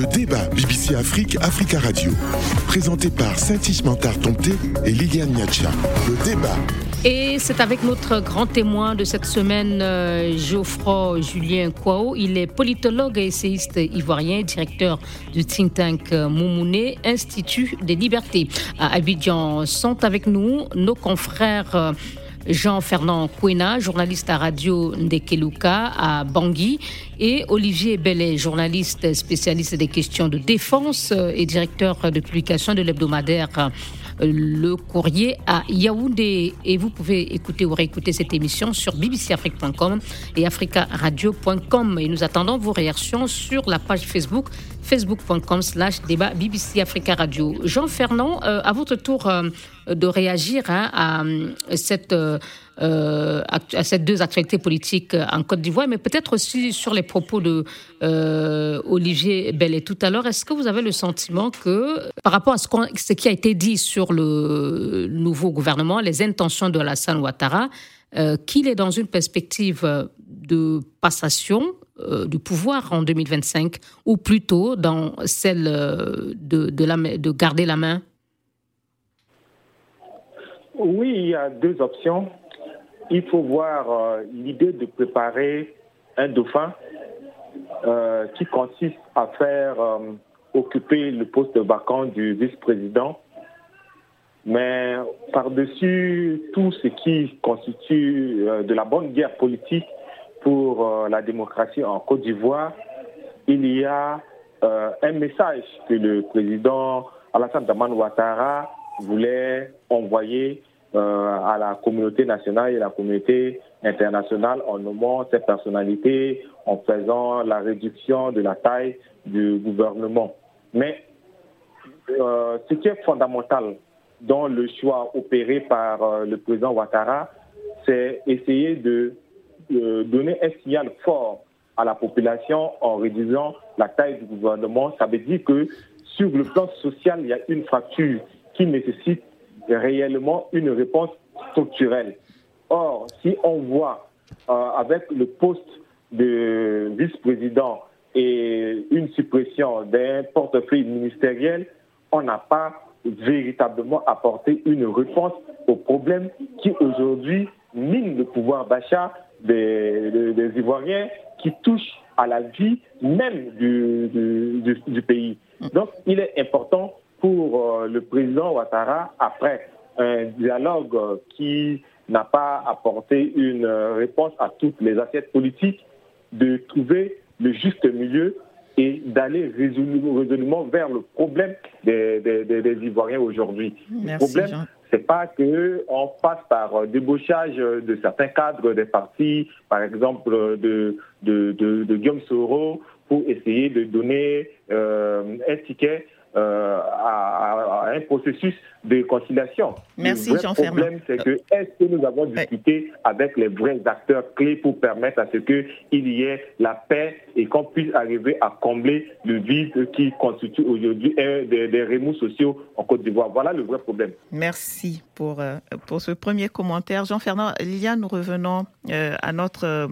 Le débat BBC Afrique, Africa Radio. Présenté par Saint-Ismantar Tomté et Liliane Niacha. Le débat. Et c'est avec notre grand témoin de cette semaine, euh, Geoffroy Julien Kouao. Il est politologue et essayiste ivoirien, directeur du think tank euh, Moumoune, Institut des libertés. À Abidjan sont avec nous nos confrères. Euh, Jean-Fernand Kouena, journaliste à Radio Ndekeluka à Bangui, et Olivier Bellet, journaliste spécialiste des questions de défense et directeur de publication de l'hebdomadaire le courrier à Yaoundé. Et vous pouvez écouter ou réécouter cette émission sur bbcafrique.com et africaradio.com. Et nous attendons vos réactions sur la page Facebook facebook.com slash débat BBC Africa Radio. Jean Fernand, euh, à votre tour euh, de réagir hein, à, euh, cette, à ces deux actualités politiques en Côte d'Ivoire, mais peut-être aussi sur les propos de Olivier Bellet tout à l'heure. Est-ce que vous avez le sentiment que, par rapport à ce, qui a été dit sur le nouveau gouvernement, les intentions de Alassane Ouattara, qu'il est dans une perspective de passation euh, du pouvoir en 2025 ou plutôt dans celle euh, de garder la main? Oui, il y a deux options. Il faut voir euh, l'idée de préparer un dauphin qui consiste à faire occuper le poste vacant du vice-président. Mais par-dessus tout ce qui constitue de la bonne guerre politique, pour euh, la démocratie en Côte d'Ivoire, il y a euh, un message que le président Alassane Daman Ouattara voulait envoyer euh, à la communauté nationale et la communauté internationale en nommant ces personnalités, en faisant la réduction de la taille du gouvernement. Mais ce qui est fondamental dans le choix opéré par le président Ouattara, c'est essayer de donner un signal fort à la population en réduisant la taille du gouvernement. Ça veut dire que sur le plan social, il y a une fracture qui nécessite réellement une réponse structurelle. Or, si on voit euh, avec le poste de vice-président et une suppression d'un portefeuille ministériel, on n'a pas véritablement apporté une réponse au problème qui aujourd'hui mine le pouvoir d'achat des, Ivoiriens qui touchent à la vie même du, du, pays. Donc, il est important pour euh, le président Ouattara, après un dialogue qui n'a pas apporté une réponse à toutes les assiettes politiques, de trouver le juste milieu et d'aller résolument vers le problème des, des, Ivoiriens aujourd'hui. Le problème, c'est pas que on passe par débauchage de certains cadres des partis, par exemple de, de, de, de Guillaume Soro, pour essayer de donner euh, un ticket euh, à, un processus de conciliation. Merci, Jean Le problème, c'est que est-ce que nous avons discuté avec les vrais acteurs clés pour permettre à ce qu'il y ait la paix et qu'on puisse arriver à combler le vide qui constitue aujourd'hui un des, des remous sociaux en Côte d'Ivoire? Voilà le vrai problème. Merci pour, euh, pour ce premier commentaire. Jean-Fernand, Liliane, nous revenons euh, à notre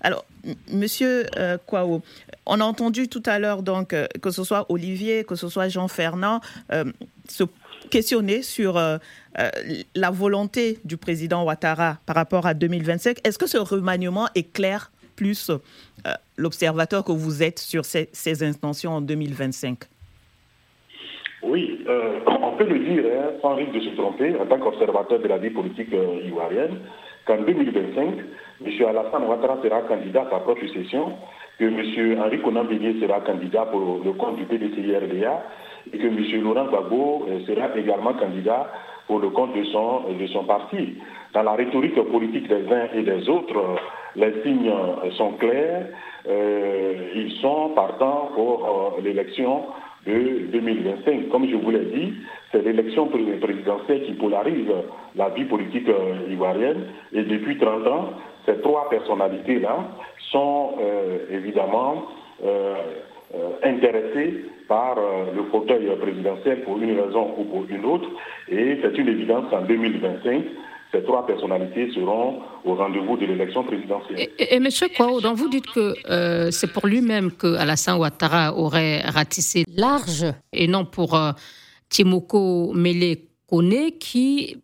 Alors, Monsieur Kwao, on a entendu tout à l'heure donc que ce soit Olivier, que ce soit Jean-Fernand, se questionner sur euh, euh, la volonté du président Ouattara par rapport à 2025. Est-ce que ce remaniement éclaire plus euh, l'observateur que vous êtes sur ces, intentions en 2025 oui, on peut le dire hein, sans risque de se tromper en tant qu'observateur de la vie politique ivoirienne qu'en 2025, M. Alassane Ouattara sera candidat à sa propre session, que M. Henri Conan sera candidat pour le compte du PDCI-RDA et que M. Laurent Gbagbo euh, sera également candidat pour le compte de son, de son parti. Dans la rhétorique politique des uns et des autres, euh, les signes euh, sont clairs. ils sont partants pour l'élection de 2025. Comme je vous l'ai dit, c'est l'élection présidentielle qui polarise la vie politique ivoirienne. Et depuis 30 ans, ces trois personnalités-là sont évidemment euh, intéressés par euh, le fauteuil présidentiel pour une raison ou pour une autre. Et c'est une évidence qu'en 2025, ces trois personnalités seront au rendez-vous de l'élection présidentielle. Et, et, M. Kwao, donc vous dites que euh, c'est pour lui-même que Alassane Ouattara aurait ratissé large et non pour euh, Timoko Mele Kone qui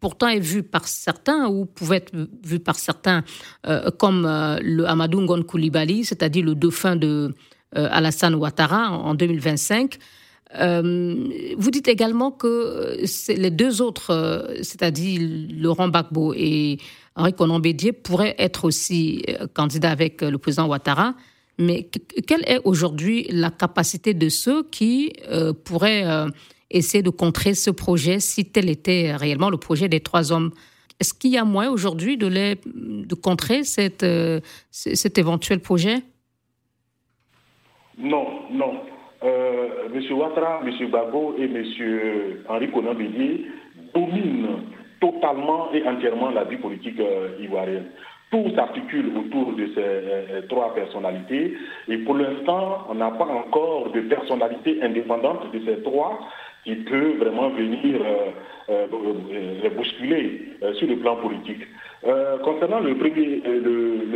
pourtant est vu par certains ou pouvait être vu par certains euh, comme le Amadou Ngon Koulibaly, c'est-à-dire le dauphin de Alassane Ouattara en 2025. Euh, vous dites également que les deux autres, c'est-à-dire Laurent Gbagbo et Henri Conan Bédier, pourraient être aussi candidats avec le président Ouattara. Mais quelle est aujourd'hui la capacité de ceux qui euh, pourraient euh, essayer de contrer ce projet si tel était réellement le projet des trois hommes? Est-ce qu'il y a moyen aujourd'hui de, contrer euh, cet éventuel projet? Non, non. M. Ouattara, M. Babo et M. Henri Conan Bédier dominent totalement et entièrement la vie politique ivoirienne. Tout s'articule autour de ces euh, trois personnalités et pour l'instant, on n'a pas encore de personnalité indépendante de ces trois qui peut vraiment venir euh, euh, bousculer euh, sur le plan politique. Euh, concernant le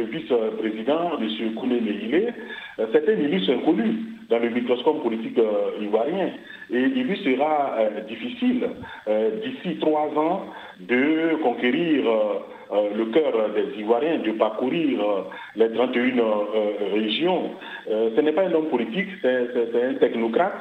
vice-président, M. Kouné Meilé, c'est un illustre inconnu dans le microscope politique ivoirien. Et il lui sera difficile, d'ici trois ans, de conquérir le cœur des Ivoiriens, de parcourir les 31 régions. ce n'est pas un homme politique, c'est un technocrate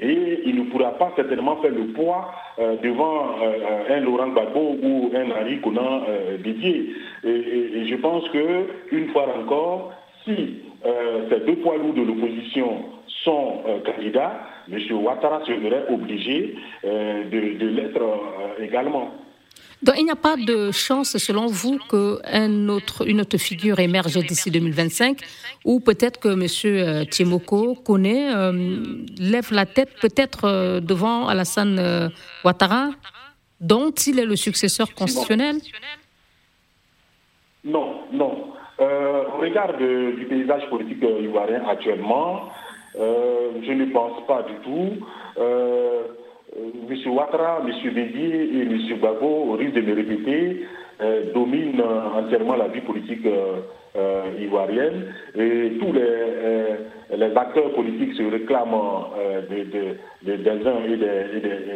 et il ne pourra pas certainement faire le poids euh, devant euh, un Laurent Gbagbo ou un Henri Conan euh, et, et, je pense que une fois encore, si ces deux poids lourds de l'opposition sont candidats, M. Ouattara serait obligé de, de l'être également. Donc, il n'y a pas de chance, selon vous, qu'une autre, une autre figure émerge d'ici 2025, ou peut-être que M. Timoko connaît, euh, lève la tête peut-être euh, devant Alassane euh, Ouattara, dont il est le successeur constitutionnel? Non, non. Au regard du paysage politique ivoirien actuellement, je ne pense pas du tout. M. Ouattara, M. Bédier et M. Gbagbo, au risque de me répéter, euh, dominent entièrement la vie politique euh, euh, ivoirienne et tous les, euh, les, acteurs politiques se réclament de, des uns et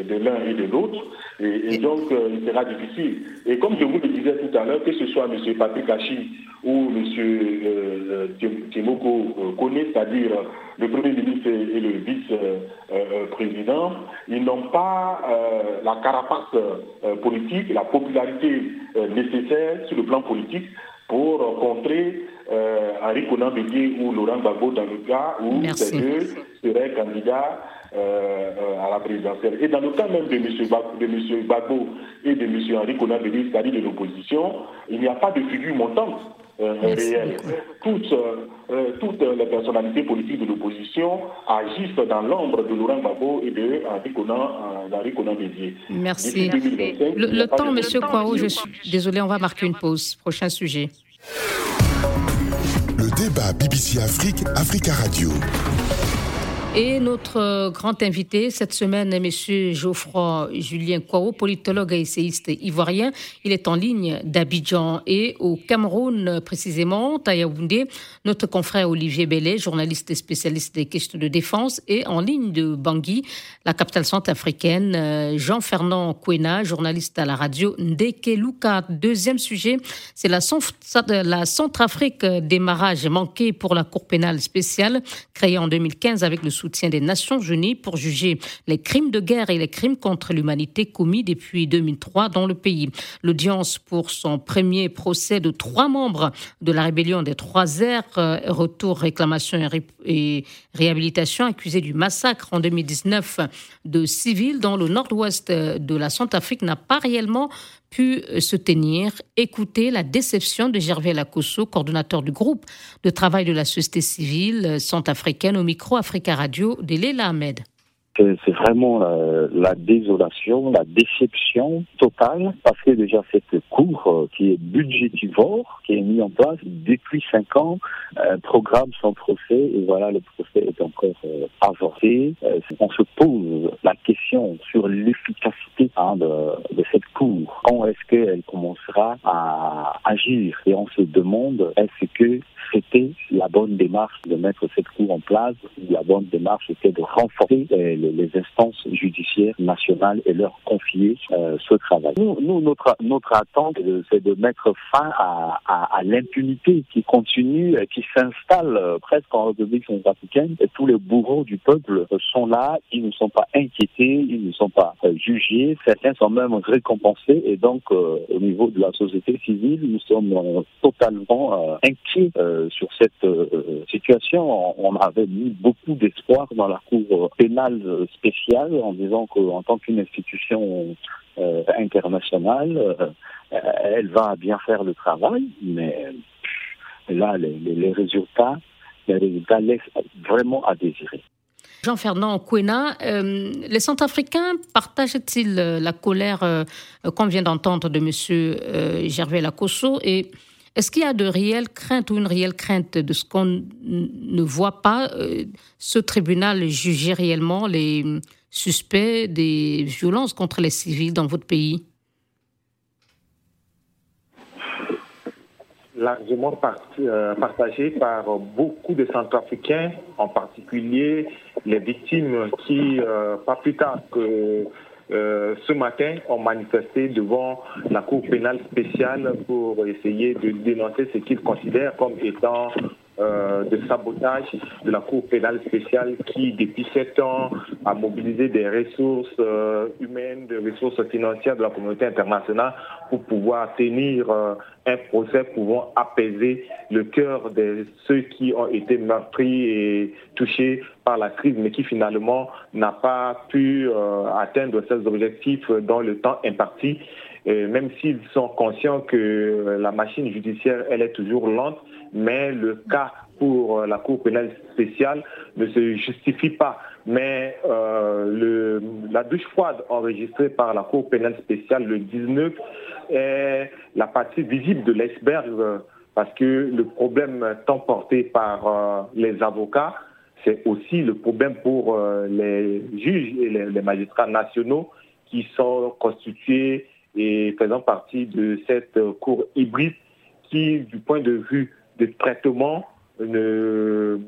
de, l'un et de l'autre et, donc il sera difficile. Et comme je vous le disais tout à l'heure, que ce soit M. Patrick Hachi ou M. Euh, Timoko Kone, c'est-à-dire le Premier ministre et le vice-président, ils n'ont pas la carapace politique, la popularité nécessaire sur le plan politique pour contrer euh, Conan Bédier ou Laurent Gbagbo dans le cas où Merci. ces deux seraient candidats euh, à la présidentielle. Et dans le cas même de M. De. Gbagbo et de M. Henri Conan c'est-à-dire de l'opposition, il n'y a pas de figure montante euh, réelle. Toutes, euh, toutes, les personnalités politiques de l'opposition agissent dans l'ombre de Laurent Gbagbo et de Henri Conan, euh, Conan Bédier. Merci. 2025, le, le temps, M. Kwao, je suis désolé, on va marquer une pause. Prochain sujet. Le débat BBC Afrique, Africa Radio. Et notre grand invité cette semaine est M. Geoffroy Julien Kwao, politologue et essayiste ivoirien. Il est en ligne d'Abidjan et au Cameroun, précisément, à Yaoundé. Notre confrère Olivier Bellet, journaliste et spécialiste des questions de défense, et en ligne de Bangui, la capitale centrafricaine. Jean-Fernand Kouena, journaliste à la radio Ndeke Luka. Deuxième sujet, c'est la, la Centrafrique, démarrage manqué pour la Cour pénale spéciale créée en 2015 avec le soutien des Nations Unies pour juger les crimes de guerre et les crimes contre l'humanité commis depuis 2003 dans le pays. L'audience pour son premier procès de trois membres de la rébellion des Trois Airs, euh, retour, réclamation et, et, réhabilitation, accusés du massacre en 2019 de civils dans le nord-ouest de la Centrafrique, n'a pas réellement pu se tenir. Écoutez la déception de Gervais Lacosso, coordonnateur du groupe de travail de la société civile centrafricaine au micro Africa Radio de Léla Ahmed. C'est vraiment euh, la désolation, la déception totale, parce que déjà cette cour euh, qui est budgétivore, qui est mise en place depuis cinq ans, un programme sans procès, et voilà, le procès est encore euh, avorté. on se pose la question sur l'efficacité hein, de, cette cour. Quand est-ce qu'elle commencera à agir? Et on se demande, est-ce que c'était la bonne démarche de mettre cette cour en place, la bonne démarche était de renforcer les, instances judiciaires nationales et leur confier euh, ce travail. Nous, notre, notre attente, euh, c'est de mettre fin à, à, l'impunité qui continue, euh, qui s'installe presque en République centrafricaine. Et tous les bourreaux du peuple sont là, ils ne sont pas inquiétés, ils ne sont pas jugés, certains sont même récompensés. Et donc, au niveau de la société civile, nous sommes totalement inquiets sur cette situation. On avait mis beaucoup d'espoir dans la Cour pénale spéciale en disant qu'en tant qu'une institution euh, internationale, euh, elle va bien faire le travail, mais là, les, résultats, les résultats laissent vraiment à désirer. Jean-Fernand Kouena, euh, les Centrafricains partagent-ils la colère qu'on vient d'entendre de M. Gervais Lacosso et est-ce qu'il y a de réelles craintes ou une réelle crainte de ce qu'on ne voit pas euh, ce tribunal juger réellement les suspects des violences contre les civils dans votre pays? Largement euh, partagé par beaucoup de Centrafricains, en particulier les victimes qui, euh, pas plus tard que euh, ce matin ont manifesté devant la Cour pénale spéciale pour essayer de dénoncer ce qu'ils considèrent comme étant euh, de sabotage de la Cour pénale spéciale qui, depuis sept ans, a mobilisé des ressources euh, humaines, des ressources financières de la communauté internationale pour pouvoir tenir euh, un procès pouvant apaiser le cœur de ceux qui ont été meurtris et touchés par la crise, mais qui finalement n'a pas pu atteindre ses objectifs dans le temps imparti. même s'ils sont conscients que la machine judiciaire, elle est toujours lente, mais le cas pour euh, la Cour pénale spéciale ne se justifie pas. Mais euh, la douche froide enregistrée par la Cour pénale spéciale le 19 est la partie visible de l'iceberg parce que le problème tant porté par euh, les avocats, c'est aussi le problème pour les juges et les, magistrats nationaux qui sont constitués et faisant partie de cette cour hybride qui, du point de vue de traitement ne,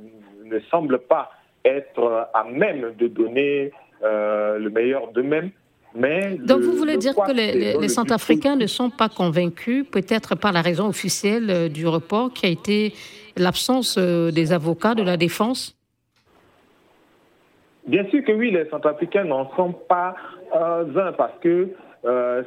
ne semble pas être à même de donner euh, le meilleur d'eux-mêmes. Mais Donc vous voulez dire que les, les, Centrafricains ne sont pas convaincus, peut-être par la raison officielle euh, du report qui a été l'absence euh, des avocats de la défense? Bien sûr que oui, les Centrafricains n'en sont pas un parce que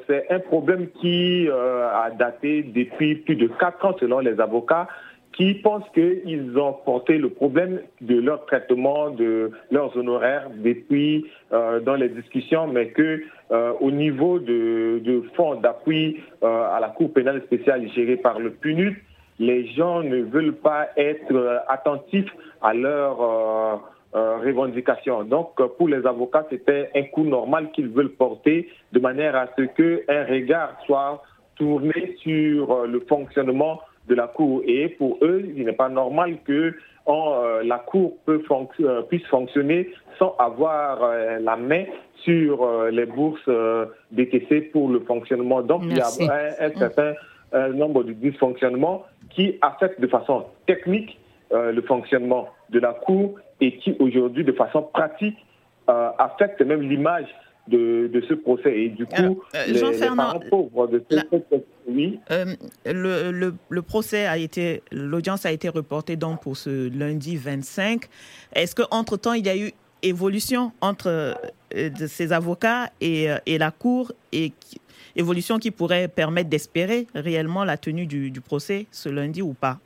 c'est un problème qui a daté depuis plus de quatre ans selon les avocats qui pensent qu'ils ont porté le problème de leur traitement, de leurs honoraires depuis euh, dans les discussions, mais que euh, au niveau de, fonds d'appui euh, à la Cour pénale spéciale gérée par le PNUD, les gens ne veulent pas être attentifs à leurs revendications. Donc, pour les avocats, c'était un coup normal qu'ils veulent porter de manière à ce qu'un regard soit tourné sur le fonctionnement de la Cour. Et pour eux, il n'est pas normal que euh, la Cour peut euh, puisse fonctionner sans avoir euh, la main sur les bourses décaissées pour le fonctionnement. Donc, il y a un, mm. certain nombre de dysfonctionnements qui affectent de façon technique le fonctionnement de la Cour et qui, aujourd'hui, de façon pratique, affectent même l'image de, ce procès. Et du coup, euh, les, parents pauvres de ce procès, oui. Euh, le, le, procès a été, l'audience a été reportée donc pour ce lundi 25. Est-ce qu'entre-temps, il y a eu évolution entre euh, ces avocats et, et, la Cour et évolution qui pourrait permettre d'espérer réellement la tenue du, du procès ce lundi ou pas?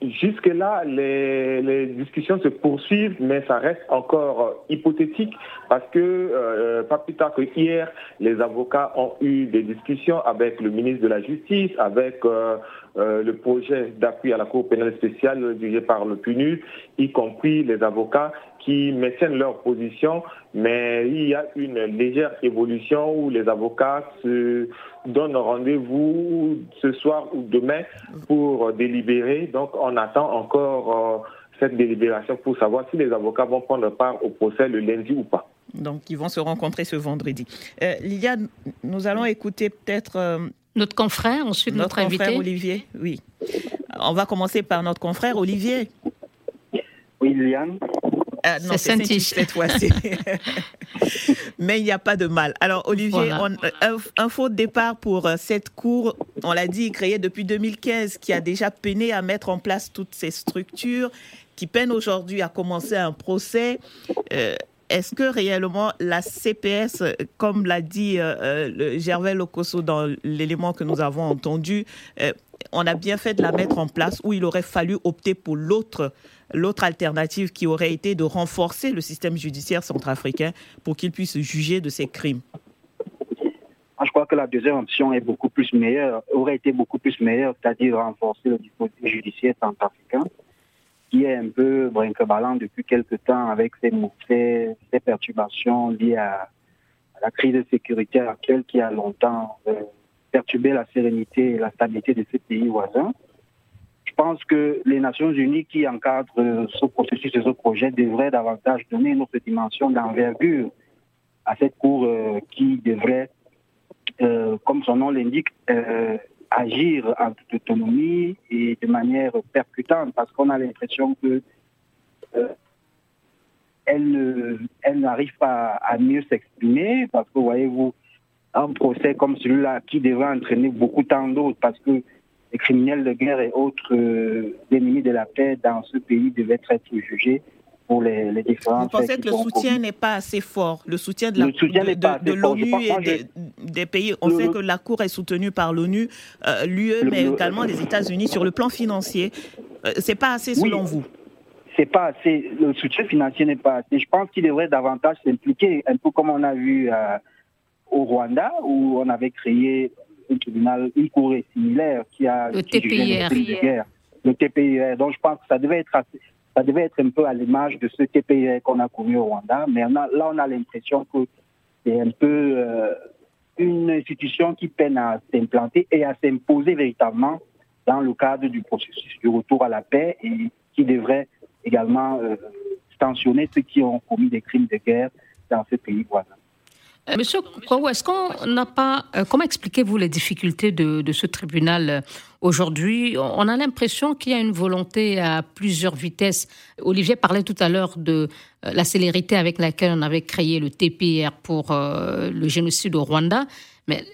Jusque-là, les, discussions se poursuivent, mais ça reste encore euh, hypothétique parce que, euh, pas plus tard que hier, les avocats ont eu des discussions avec le ministre de la Justice, avec euh, euh, le projet d'appui à la Cour pénale spéciale dirigé par le PNU, y compris les avocats qui maintiennent leur position, mais il y a une légère évolution où les avocats se donnent rendez-vous ce soir ou demain pour délibérer. Donc on attend encore euh, cette délibération pour savoir si les avocats vont prendre part au procès le lundi ou pas. Donc, ils vont se rencontrer ce vendredi. Euh, Liliane, nous allons écouter peut-être euh, notre confrère, ensuite notre, notre confrère Olivier. Oui. On va commencer par notre confrère Olivier. Oui, Liliane. Ah, non, c'est cette fois-ci. Mais il n'y a pas de mal. Alors, Olivier, un, faux départ pour euh, cette cour, on l'a dit, créée depuis 2015, qui a déjà peiné à mettre en place toutes ces structures, qui peine aujourd'hui à commencer un procès. Euh, est-ce que réellement la CPS, comme l'a dit euh, euh Gervais Locoso dans l'élément que nous avons entendu, euh, on a bien fait de la mettre en place où il aurait fallu opter pour l'autre l'autre alternative qui aurait été de renforcer le système judiciaire centrafricain pour qu'il puisse juger de ces crimes. Je crois que la deuxième option est beaucoup plus meilleure, aurait été beaucoup plus meilleure, c'est-à-dire renforcer le dispositif judiciaire centrafricain qui est un peu brinque-ballant depuis quelques temps avec ces, ces, perturbations liées à, la crise sécuritaire actuelle qui a longtemps euh, perturbé la sérénité et la stabilité de ces pays voisins. Je pense que les Nations Unies qui encadrent ce processus et ce projet devraient davantage donner une autre dimension d'envergure à cette cour euh, qui devrait, euh, comme son nom l'indique, agir en toute autonomie et de manière percutante parce qu'on a l'impression que euh, elle, n'arrive pas à mieux s'exprimer parce que voyez-vous un procès comme celui-là qui devrait entraîner beaucoup tant d'autres parce que les criminels de guerre et autres euh, ennemis de la paix dans ce pays devaient être jugés pour les, les différents. Vous pensez que le soutien n'est pas assez fort Le soutien de, l'ONU et des, pays. On sait que la Cour est soutenue par l'ONU, euh, l'UE, mais également les États-Unis sur le plan financier. Euh, c'est pas assez selon vous? C'est pas assez. Le soutien financier n'est pas assez. Je pense qu'il devrait davantage s'impliquer, un peu comme on a vu euh, au Rwanda, où on avait créé un tribunal, une cour similaire qui a le TPIR. Le TPIR. Donc je pense que ça devait être assez, ça devait être un peu à l'image de ce TPI qu'on a connu au Rwanda, mais là, on a l'impression que c'est un peu euh, une institution qui peine à s'implanter et à s'imposer véritablement dans le cadre du processus du retour à la paix et qui devrait également euh, sanctionner ceux qui ont commis des crimes de guerre dans ce pays voisin. Euh, Monsieur Kouaou, est-ce qu'on n'a pas. Euh, comment expliquez-vous les difficultés de, ce tribunal euh, aujourd'hui? On a l'impression qu'il y a une volonté à plusieurs vitesses. Olivier parlait tout à l'heure de la célérité avec laquelle on avait créé le TPR pour le génocide au Rwanda. Mais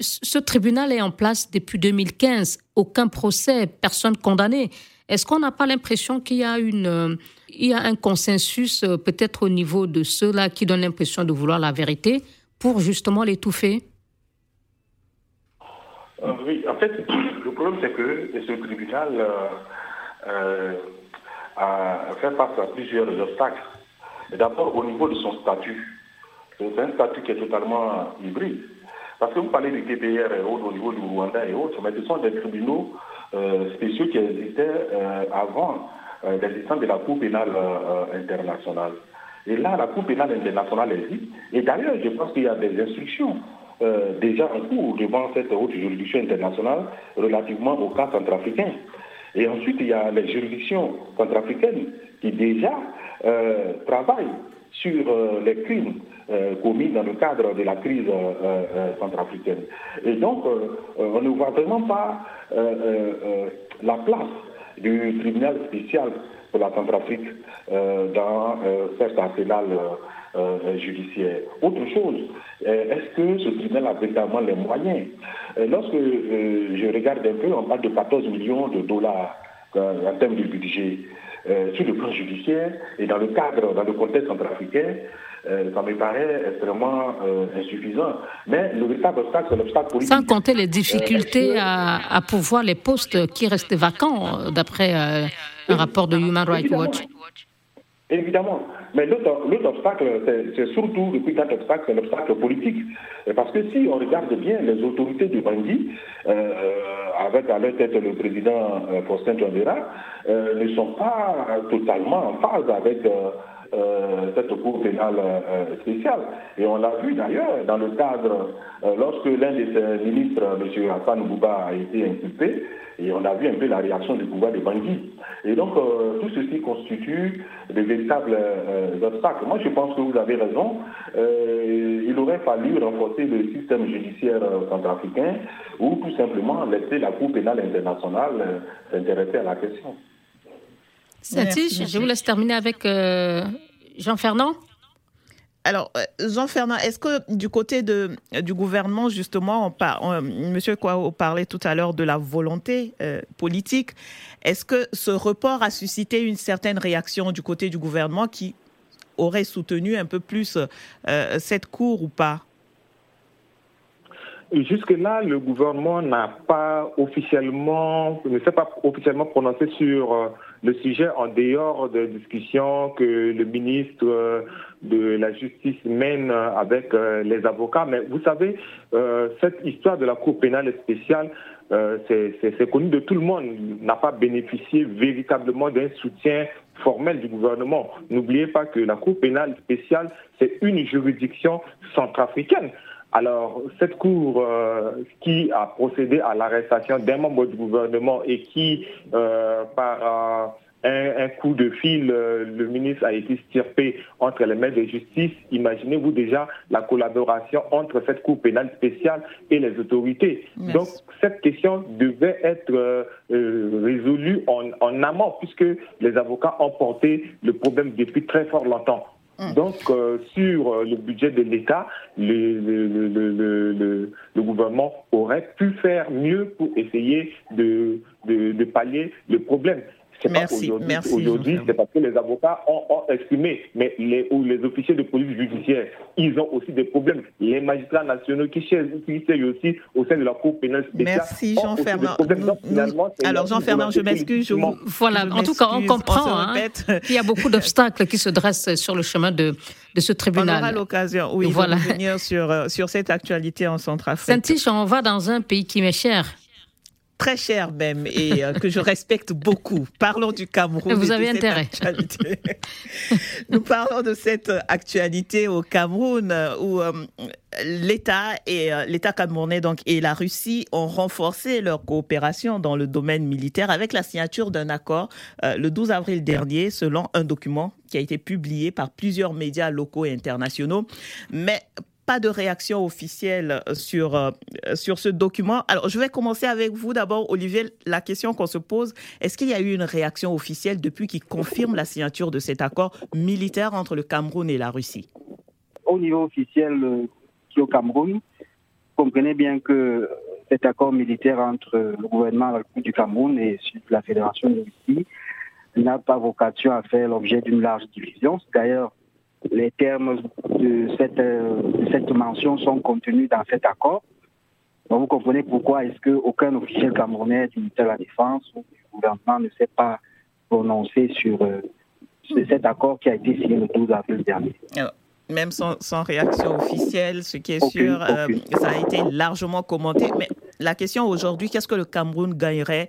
ce tribunal est en place depuis 2015. Aucun procès, personne condamné. Est-ce qu'on n'a pas l'impression qu'il y a une il y a un consensus peut-être au niveau de ceux-là qui donnent l'impression de vouloir la vérité? Pour justement l'étouffer euh, Oui, en fait, le problème c'est que ce tribunal euh, euh, a fait face à plusieurs obstacles. D'abord, au niveau de son statut. C'est un statut qui est totalement hybride. Parce que vous parlez du TPR et autres, au niveau du Rwanda et autres, mais ce sont des tribunaux spéciaux qui existaient avant l'existence de la Cour pénale internationale. Et là, la Cour pénale internationale existe. Et d'ailleurs, je pense qu'il y a des instructions euh, déjà en cours devant cette haute juridiction internationale relativement au cas centrafricain. Et ensuite, il y a les juridictions centrafricaines qui déjà euh, travaillent sur euh, les crimes commis dans le cadre de la crise centrafricaine. Et donc, on ne voit vraiment pas la place du tribunal spécial pour la Centrafrique euh, dans euh, cet arsenal euh, judiciaire. Autre chose, est-ce que ce tribunal a véritablement les moyens? Lorsque je regarde un peu, on parle de 14 millions de dollars en termes de budget sur le plan judiciaire et dans le cadre, dans le contexte centrafricain, ça me paraît extrêmement insuffisant. Mais le véritable obstacle, c'est l'obstacle politique. Sans compter les difficultés à, à, pouvoir les postes qui restent vacants, d'après un rapport de Human Rights Watch. Évidemment. Mais l'autre obstacle, c'est surtout, le plus grand obstacle, c'est l'obstacle politique. Parce que si on regarde bien les autorités du Bangui, euh, avec à leur tête le président euh, Faustin euh, ne sont pas totalement en phase avec euh, cette cour pénale euh, spéciale. Et on l'a vu d'ailleurs dans le cadre, euh, lorsque l'un de ses ministres, M. Hassan Bouba, a été inculpé, et on a vu un peu la réaction du pouvoir de Bangui. Et donc, tout ceci constitue de véritables obstacles. Moi, je pense que vous avez raison. il aurait fallu renforcer le système judiciaire centrafricain ou tout simplement laisser la Cour pénale internationale s'intéresser à la question. Satis, je vous laisse terminer avec euh, Jean Fernand. Alors, euh, Jean Fernand, est-ce que du côté de, du gouvernement, justement, on Monsieur Kouao parlait tout à l'heure de la volonté euh, politique, est-ce que ce report a suscité une certaine réaction du côté du gouvernement qui aurait soutenu un peu plus cette cour ou pas? Jusque-là, le gouvernement n'a pas officiellement, ne s'est pas officiellement prononcé sur euh, le sujet en dehors de discussions que le ministre euh, de la Justice mène avec euh, les avocats. Mais vous savez, cette histoire de la Cour pénale spéciale, c'est connu de tout le monde, n'a pas bénéficié véritablement d'un soutien formel du gouvernement. N'oubliez pas que la Cour pénale spéciale, c'est une juridiction centrafricaine. Alors, cette Cour euh, qui a procédé à l'arrestation d'un membre du gouvernement et qui, euh, par un, coup de fil, euh, le ministre a été stirpé entre les mains de justice, imaginez-vous déjà la collaboration entre cette Cour pénale spéciale et les autorités. Donc, cette question devait être résolue en, en amont, puisque les avocats ont porté le problème depuis très fort longtemps. Mm. Donc, euh, sur euh, le budget de l'État, le, gouvernement aurait pu faire mieux pour essayer de, de pallier le problème. Merci. Aujourd'hui, c'est parce que les avocats ont, exprimé, mais les, ou les officiers de police judiciaire, ils ont aussi des problèmes. Les magistrats nationaux qui siègent, aussi au sein de la Cour pénale spéciale. Merci Jean-Fernand. Alors Jean-Fernand, je m'excuse. Voilà, en tout cas, on comprend hein, qu'il y a beaucoup d'obstacles qui se dressent sur le chemin de, de ce tribunal. On aura l'occasion, oui, de revenir sur, euh, sur cette actualité en Centrafrique. saint on va dans un pays qui m'est cher très cher même et euh, que je respecte beaucoup. Parlons du Cameroun. Vous avez intérêt. Nous parlons de cette actualité au Cameroun euh, où euh, l'État et l'État camerounais donc et la Russie ont renforcé leur coopération dans le domaine militaire avec la signature d'un accord le 12 avril dernier selon un document qui a été publié par plusieurs médias locaux et internationaux. Mais pas de réaction officielle sur, euh, sur ce document. Alors, je vais commencer avec vous d'abord, Olivier. La question qu'on se pose, est-ce qu'il y a eu une réaction officielle depuis qu'il confirme la signature de cet accord militaire entre le Cameroun et la Russie? Au niveau officiel, euh, qui au Cameroun, comprenez bien que cet accord militaire entre le gouvernement du Cameroun et la Fédération de Russie n'a pas vocation à faire l'objet d'une large division. D'ailleurs les termes de cette, euh, cette mention sont contenus dans cet accord. Donc vous comprenez pourquoi est-ce qu'aucun officiel camerounais du ministère de la Défense ou du gouvernement ne s'est pas prononcé sur, euh, cet accord qui a été signé le 12 avril dernier. même sans, sans, réaction officielle, ce qui est sûr, euh, ça a été largement commenté. Mais la question aujourd'hui, qu'est-ce que le Cameroun gagnerait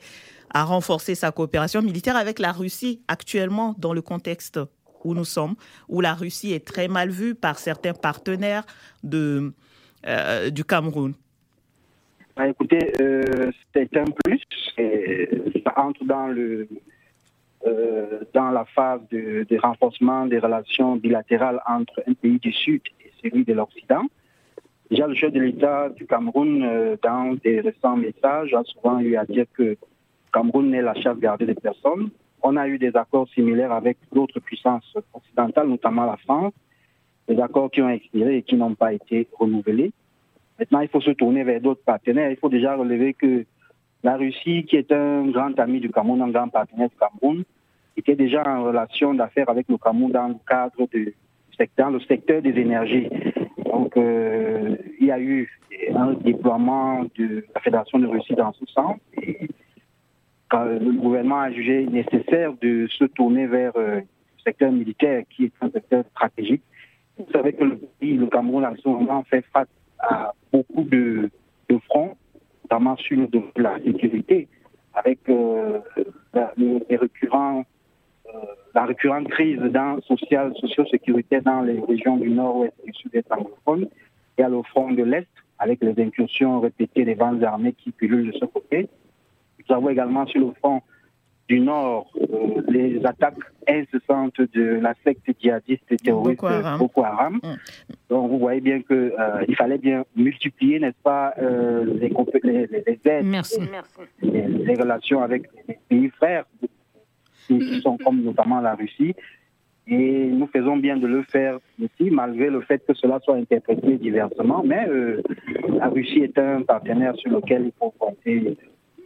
à renforcer sa coopération militaire avec la Russie actuellement dans le contexte où nous sommes, où la Russie est très mal vue par certains partenaires euh, du Cameroun bah, Écoutez, euh, c'est un plus. ça entre euh, dans la phase de, de, renforcement des relations bilatérales entre un pays du Sud et celui de l'Occident. Déjà, le chef de l'État du Cameroun, dans des récents messages, a souvent eu à dire que Cameroun n'est la chasse gardée des personnes on a eu des accords similaires avec d'autres puissances occidentales, notamment la France, des accords qui ont expiré et qui n'ont pas été renouvelés. Maintenant, il faut se tourner vers d'autres partenaires. Il faut déjà relever que la Russie, qui est un grand ami du Cameroun, un grand partenaire du Cameroun, était déjà en relation d'affaires avec le Cameroun dans le cadre du secteur, le secteur des énergies. Donc, euh, il y a eu un déploiement de la Fédération de Russie dans ce sens. Le gouvernement a jugé nécessaire de se tourner vers euh, secteur militaire qui est un secteur stratégique. Vous savez que le pays, le Cameroun, en ce moment, fait face à beaucoup de, fronts, notamment sur le la sécurité, avec euh, euh, la récurrente crise dans, sociale, socio-sécuritaire dans les régions du nord-ouest et du sud-est anglophone, et à le front de l'Est, avec les incursions répétées des vents armées qui pullulent de ce côté. Nous avons également sur le front du Nord euh, les attaques incessantes de la secte djihadiste et terroriste Boko Haram. Mm. Donc vous voyez bien qu'il euh, fallait bien multiplier, n'est-ce pas, euh, les, les, les, aides, Merci. Les, relations avec les pays frères qui, sont comme notamment la Russie. Et nous faisons bien de le faire ici, malgré le fait que cela soit interprété diversement. Mais la Russie est un partenaire sur lequel il faut compter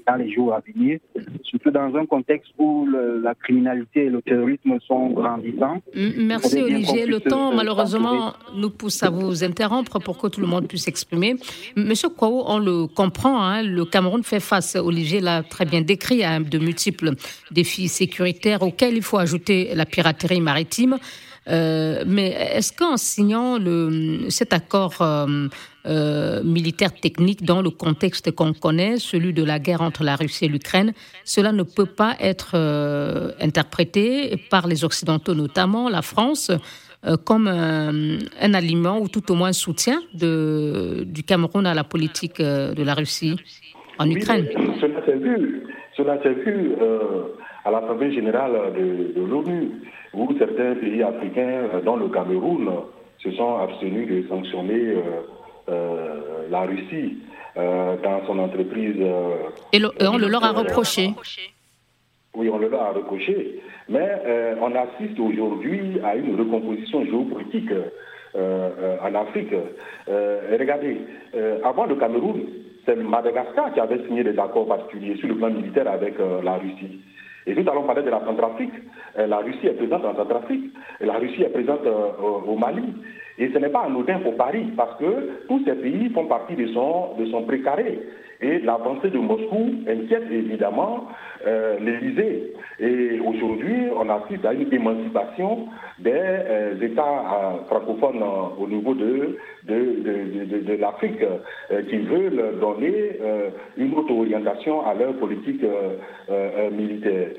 dans les jours à venir, surtout dans un contexte où la criminalité et le terrorisme sont grandissants. Merci Olivier. Le temps, malheureusement, nous pousse à vous interrompre pour que tout le monde puisse s'exprimer. Monsieur Kouaou, on le comprend, hein, le Cameroun fait face, Olivier l'a très bien décrit, à de multiples défis sécuritaires auxquels il faut ajouter la piraterie maritime. Euh, mais est-ce qu'en signant le, cet accord euh, euh, militaire technique dans le contexte qu'on connaît, celui de la guerre entre la Russie et l'Ukraine, cela ne peut pas être interprété par les Occidentaux, notamment la France, comme un, aliment ou tout au moins un soutien de, du Cameroun à la politique de la Russie en Ukraine. Cela s'est vu, cela s'est vu à l'Assemblée générale de, de l'ONU où certains pays africains, euh, dont le Cameroun, se sont abstenus de sanctionner euh, euh, la Russie dans son entreprise. Et, on le leur a reproché. Oui, on le leur a reproché. Mais on assiste aujourd'hui à une recomposition géopolitique en Afrique. regardez, avant le Cameroun, c'est Madagascar qui avait signé des accords particuliers sur le plan militaire avec la Russie. Et nous allons parler de la Centrafrique. Euh, la Russie est présente en Centrafrique, la Russie est présente euh, au Mali. Et ce n'est pas anodin pour Paris, parce que tous ces pays font partie de son, de son précaré. Et l'avancée de Moscou inquiète évidemment euh, l'Élysée. Et aujourd'hui, on assiste à une émancipation des euh, États euh, francophones au niveau de, de, de, l'Afrique qui veulent donner une autre orientation à leur politique militaire.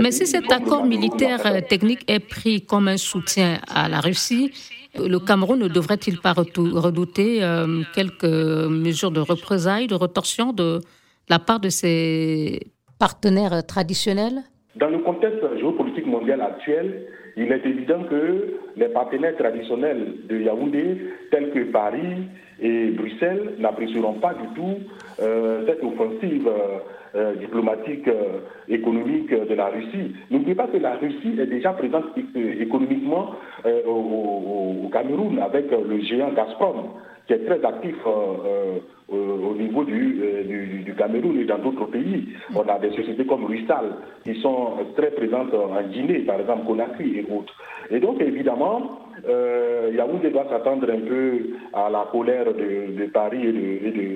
Mais si cet accord militaire technique est pris comme un soutien à la Russie, le Cameroun ne devrait-il pas redouter euh, quelques mesures de représailles, de retorsion de la part de ses partenaires traditionnels? Dans le contexte géopolitique mondial actuel, il est évident que les partenaires traditionnels de Yaoundé, tels que Paris et Bruxelles, n'apprécieront pas du tout euh, cette offensive. Euh, diplomatique, économique de la Russie. N'oubliez pas que la Russie est déjà présente économiquement au, Cameroun avec le géant Gazprom, qui est très actif au niveau du, du, Cameroun et dans d'autres pays. On a des sociétés comme Rustal qui sont très présentes en Guinée, par exemple Conakry et autres. Et donc, évidemment, euh, Yaoundé doit s'attendre un peu à la colère de, Paris et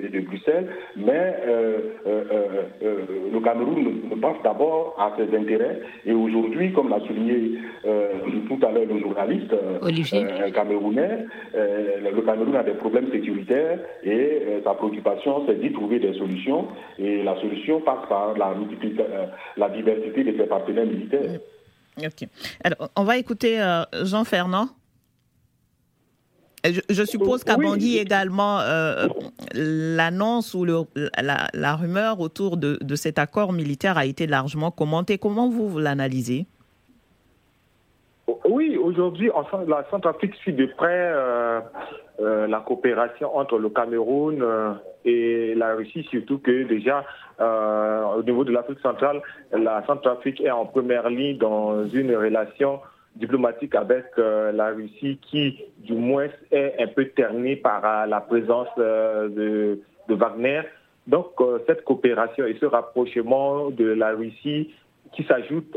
de, Bruxelles, mais euh, euh, euh, le Cameroun pense d'abord à ses intérêts. Et aujourd'hui, comme l'a souligné tout à l'heure le journaliste camerounais, le Cameroun a des problèmes sécuritaires et sa préoccupation, c'est d'y trouver des solutions. Et la solution passe par la, la diversité de ses partenaires militaires. Ok. Alors, on va écouter Jean Fernand. Je, suppose qu'à Bangui également, euh, l'annonce ou le, la, rumeur autour de, cet accord militaire a été largement commentée. Comment vous, vous l'analysez? Oui, aujourd'hui, la Centrafrique suit de près euh, euh, la coopération entre le Cameroun et la Russie, surtout que déjà, au niveau de l'Afrique centrale, la Centrafrique est en première ligne dans une relation diplomatique avec euh, la Russie qui, du moins, est un peu ternée par euh, la présence euh, de, Wagner. Donc, cette coopération et ce rapprochement de la Russie qui s'ajoute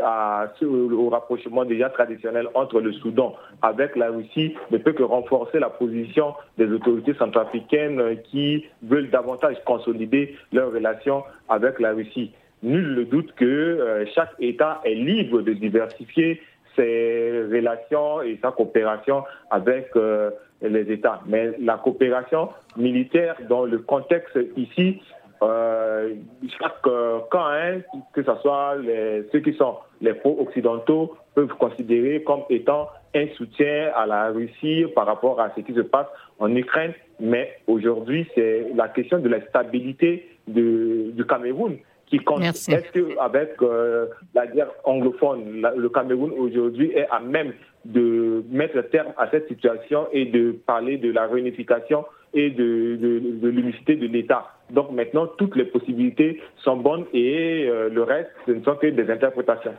au rapprochement déjà traditionnel entre le Soudan avec la Russie ne peut que renforcer la position des autorités centrafricaines qui veulent davantage consolider leurs relations avec la Russie. Nul ne doute que chaque État est libre de diversifier ses relations et sa coopération avec euh, les États. Mais la coopération militaire dans le contexte ici, euh, chaque camp, hein, que ce soit ceux qui sont les pro-occidentaux, peuvent considérer comme étant un soutien à la Russie par rapport à ce qui se passe en Ukraine. Mais aujourd'hui, c'est la question de la stabilité du Cameroun qui compte. Est-ce qu'avec euh, la guerre anglophone, le Cameroun aujourd'hui est à même de mettre terme à cette situation et de parler de la réunification et de, de, l'unicité de l'État. Donc maintenant, toutes les possibilités sont bonnes et euh, le reste, ce ne sont que des interprétations.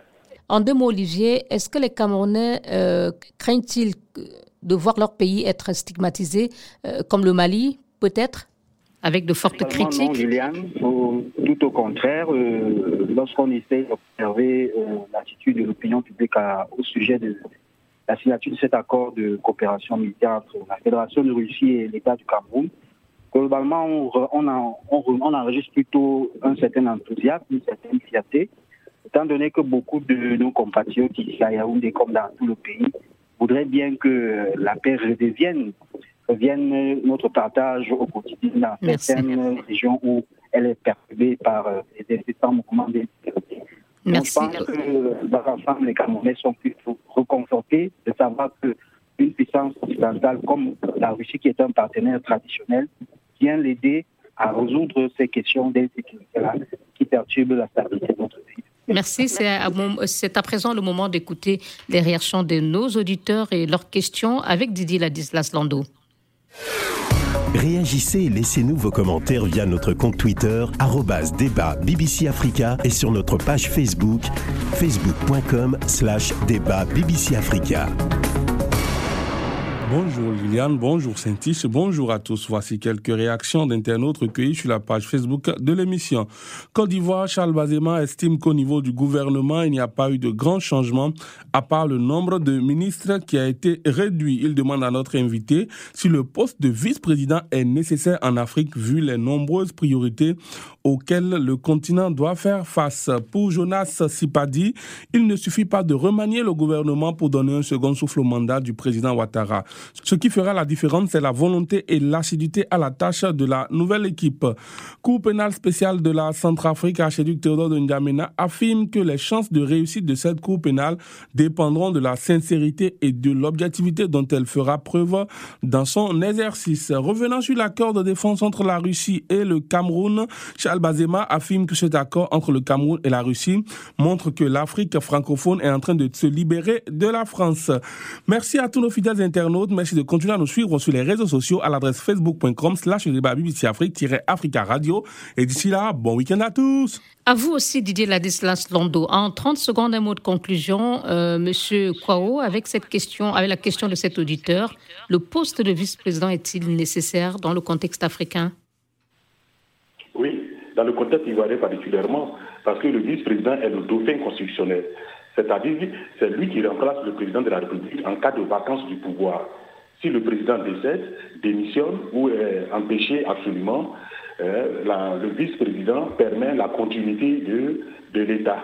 En deux mots, Olivier, est-ce que les Camerounais euh, craignent-ils de voir leur pays être stigmatisé, comme le Mali, peut-être? Avec de fortes critiques. Non, tout au contraire, euh, lorsqu'on essaie d'observer euh, l'attitude de l'opinion publique au sujet de la signature de cet accord de coopération militaire entre la Fédération de Russie et l'État du Cameroun, globalement, on, on, enregistre plutôt un certain enthousiasme, une certaine fierté, étant donné que beaucoup de nos compatriotes ici à Yaoundé, comme dans tout le pays, voudraient bien que la paix redevienne viennent notre partage au quotidien dans certaines régions où elle est perturbée par euh, des différents mouvements. Merci. je pense que dans l'ensemble, les Camerounais sont plutôt reconfortés de savoir qu'une puissance occidentale comme la Russie, qui est un partenaire traditionnel, vient l'aider à résoudre ces questions d'insécurité qui perturbent la stabilité de notre pays. Merci. C'est à, présent le moment d'écouter les réactions de nos auditeurs et leurs questions avec Didier Ladislas Lando. Réagissez et laissez-nous vos commentaires via notre compte Twitter, débat BBC Africa et sur notre page Facebook, facebook.com slash débat BBC Africa. Bonjour Liliane, bonjour saint bonjour à tous. Voici quelques réactions d'internautes recueillies sur la page Facebook de l'émission. Côte d'Ivoire, Charles Bazema estime qu'au niveau du gouvernement, il n'y a pas eu de grands changements, à part le nombre de ministres qui a été réduit. Il demande à notre invité si le poste de vice-président est nécessaire en Afrique vu les nombreuses priorités auxquelles le continent doit faire face. Pour Jonas Sipadi, il ne suffit pas de remanier le gouvernement pour donner un second souffle au mandat du président Ouattara. Ce qui fera la différence, c'est la volonté et l'acidité à la tâche de la nouvelle équipe. Cour pénale spéciale de la Centrafrique, archiduc Théodore de N'Djamena, affirme que les chances de réussite de cette cour pénale dépendront de la sincérité et de l'objectivité dont elle fera preuve dans son exercice. Revenant sur l'accord de défense entre la Russie et le Cameroun, Charles Bazema affirme que cet accord entre le Cameroun et la Russie montre que l'Afrique francophone est en train de se libérer de la France. Merci à tous nos fidèles internautes. Merci de continuer à nous suivre sur les réseaux sociaux à l'adresse facebook.com slash BBC Afrique-Africa Radio. Et d'ici là, bon week-end à tous. À vous aussi, Didier Ladislas Lando. En 30 secondes, un mot de conclusion, euh, Monsieur Kwao, avec cette question, avec la question de cet auditeur, le poste de vice-président est-il nécessaire dans le contexte africain? Oui, dans le contexte ivoirien particulièrement, parce que le vice-président est le dauphin constitutionnel. C'est-à-dire, c'est lui qui remplace le président de la République en cas de vacance du pouvoir. Si le président décède, démissionne ou est empêché absolument, euh, le vice-président permet la continuité de, de l'État.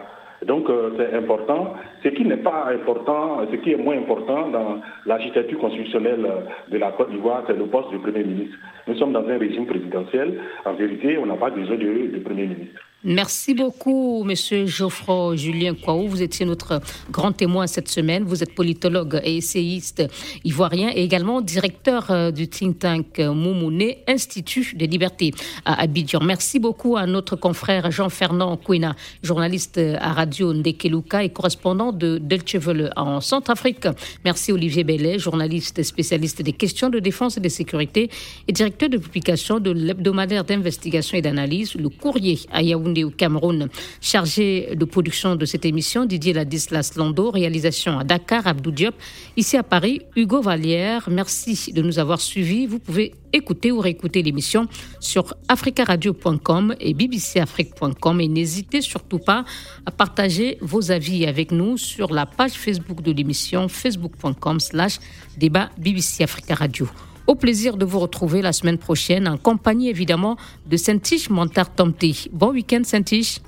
Donc euh, c'est important. Ce qui n'est pas important, ce qui est moins important dans l'architecture constitutionnelle de la Côte d'Ivoire, c'est le poste de Premier ministre. Nous sommes dans un régime présidentiel. En vérité, on n'a pas besoin de Premier ministre. Merci beaucoup, Monsieur Geoffroy Julien Kouaou. Vous étiez notre grand témoin cette semaine. Vous êtes politologue et essayiste ivoirien et également directeur euh, du think tank Moumoune, Institut des libertés à Abidjan. Merci beaucoup à notre confrère Jean-Fernand Kouina, journaliste à Radio Ndekeluka et correspondant de Delche en Centrafrique. Merci Olivier Bellet, journaliste spécialiste des questions de défense et de sécurité et directeur de publication de l'hebdomadaire d'investigation et d'analyse, le courrier à Yaoundé au Cameroun. Chargé de production de cette émission, Didier Ladislas Lando, réalisation à Dakar, Abdou Diop. Ici à Paris, Hugo Vallière. Merci de nous avoir suivis. Vous pouvez écouter ou réécouter l'émission sur africaradio.com et bbcafrique.com et n'hésitez surtout pas à partager vos avis avec nous sur la page Facebook de l'émission facebook.com slash débat BBC Africa Radio. Au plaisir de vous retrouver la semaine prochaine en compagnie évidemment de Saint-Tiche Montard Tomté. Bon week-end Saint-Tiche.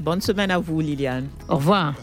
Bonne semaine à vous Liliane. Au revoir.